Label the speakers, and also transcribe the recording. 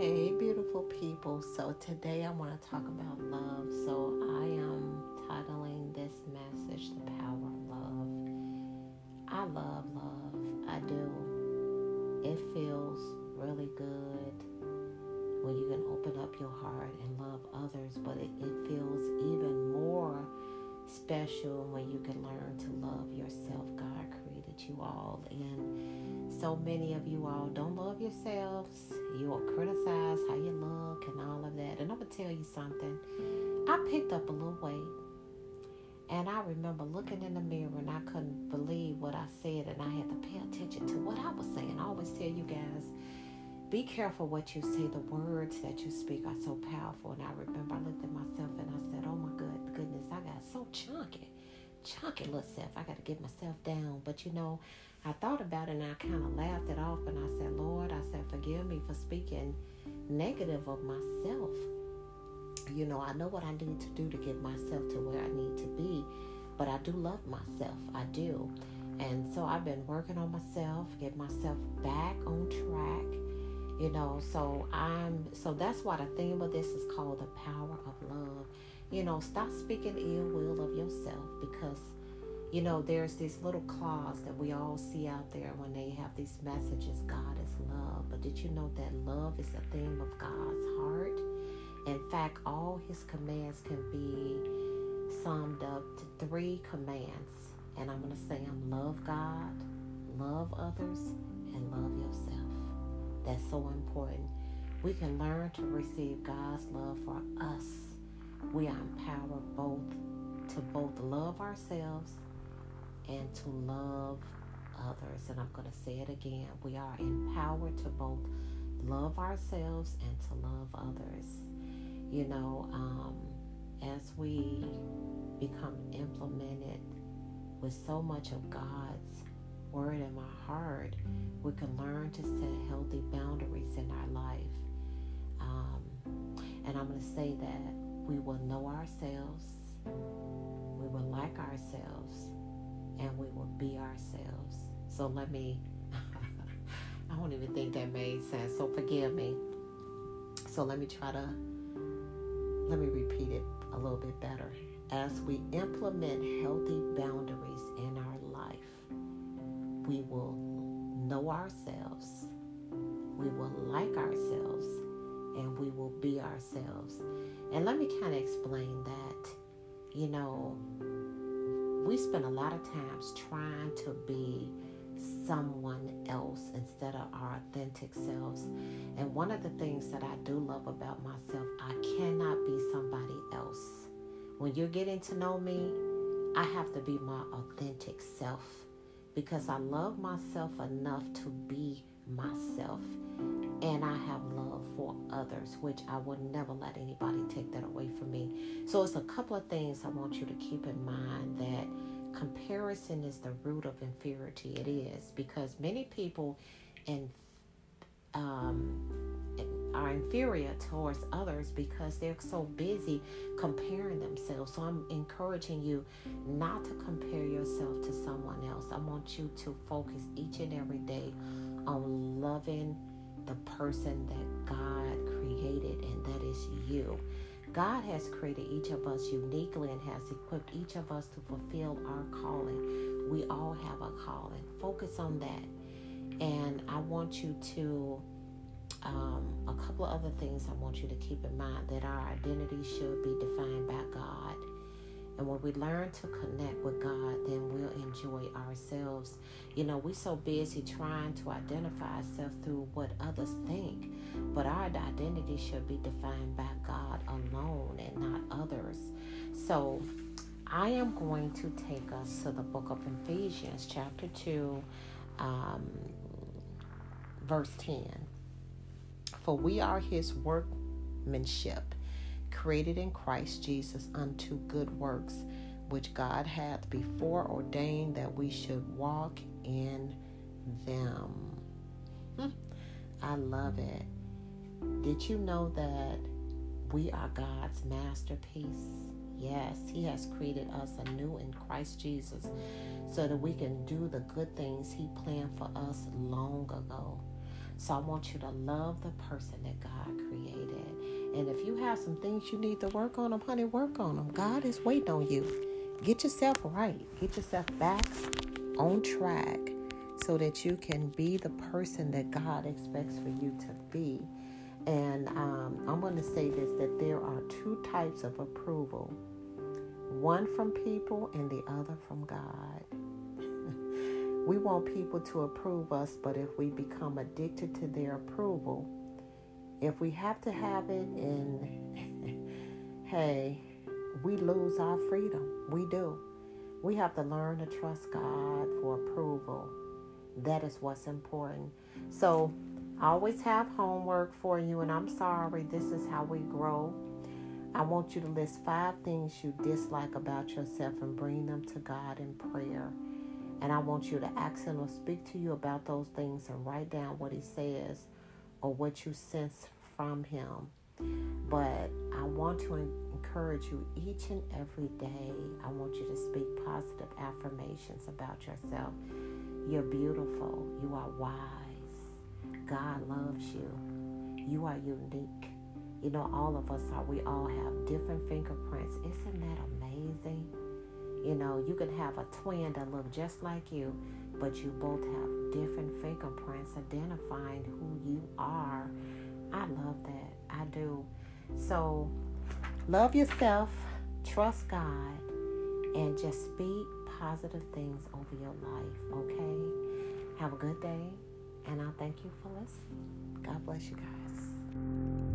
Speaker 1: Hey, beautiful people. So, today I want to talk about love. So, I am titling this message The Power of Love. I love love. I do. It feels really good when you can open up your heart and love others, but it, it feels even more special when you can learn to love yourself. God created you all. And so many of you all don't love yourselves. You will criticize how you look and all of that. And I'm to tell you something. I picked up a little weight. And I remember looking in the mirror and I couldn't believe what I said. And I had to pay attention to what I was saying. I always tell you guys, be careful what you say. The words that you speak are so powerful. And I remember I looked at myself and I said, oh my good goodness, I got so chunky. Chunky little self. I got to get myself down. But you know, I thought about it and I kind of laughed it off and I said, Lord, I said, forgive me for speaking negative of myself. You know, I know what I need to do to get myself to where I need to be, but I do love myself. I do. And so I've been working on myself, get myself back on track. You know, so I'm so that's why the theme of this is called the power of love. You know, stop speaking ill will of yourself because you know, there's this little clause that we all see out there when they have these messages God is love. But did you know that love is the theme of God's heart? In fact, all his commands can be summed up to three commands. And I'm going to say them love God, love others, and love yourself. That's so important. We can learn to receive God's love for us. We are empowered both to both love ourselves and to love others. And I'm going to say it again. We are empowered to both love ourselves and to love others. You know, um, as we become implemented with so much of God's word in my heart, we can learn to set healthy boundaries in our life. Um, and I'm going to say that we will know ourselves, we will like ourselves, and we will be ourselves. So let me, I don't even think that made sense. So forgive me. So let me try to, let me repeat it a little bit better. As we implement healthy boundaries in our life, we will know ourselves, we will like ourselves, and we will be ourselves. And let me kind of explain that. You know, we spend a lot of times trying to be someone else instead of our authentic selves. And one of the things that I do love about myself, I cannot be somebody else. When you're getting to know me, I have to be my authentic self because I love myself enough to be myself and I have love for others, which I would never let anybody take that away from me. So it's a couple of things I want you to keep in mind that comparison is the root of inferiority. It is because many people in um, are inferior towards others because they're so busy comparing themselves. So I'm encouraging you not to compare yourself to someone else. I want you to focus each and every day on loving the person that God created, and that is you. God has created each of us uniquely and has equipped each of us to fulfill our calling. We all have a calling. Focus on that. And I want you to, um, a couple of other things I want you to keep in mind that our identity should be defined by God and when we learn to connect with God, then we'll enjoy ourselves. You know, we're so busy trying to identify ourselves through what others think, but our identity should be defined by God alone and not others. So, I am going to take us to the book of Ephesians, chapter 2, um, verse 10. For we are his workmanship created in Christ Jesus unto good works, which God hath before ordained that we should walk in them. Hmm. I love it. Did you know that we are God's masterpiece? Yes, He has created us anew in Christ Jesus so that we can do the good things He planned for us long ago. So I want you to love the person that God created. And if you have some things you need to work on them, honey, work on them. God is waiting on you. Get yourself right. Get yourself back on track so that you can be the person that God expects for you to be. And um, I'm going to say this that there are two types of approval one from people and the other from God. We want people to approve us, but if we become addicted to their approval, if we have to have it, and hey, we lose our freedom. We do. We have to learn to trust God for approval. That is what's important. So, I always have homework for you, and I'm sorry, this is how we grow. I want you to list five things you dislike about yourself and bring them to God in prayer. And I want you to ask Him to speak to you about those things and write down what He says or what you sense from Him. But I want to encourage you each and every day. I want you to speak positive affirmations about yourself. You're beautiful. You are wise. God loves you. You are unique. You know, all of us are, we all have different fingerprints. Isn't that amazing? You know, you can have a twin that look just like you, but you both have different fingerprints identifying who you are. I love that. I do. So, love yourself, trust God, and just speak positive things over your life, okay? Have a good day, and I thank you for listening. God bless you guys.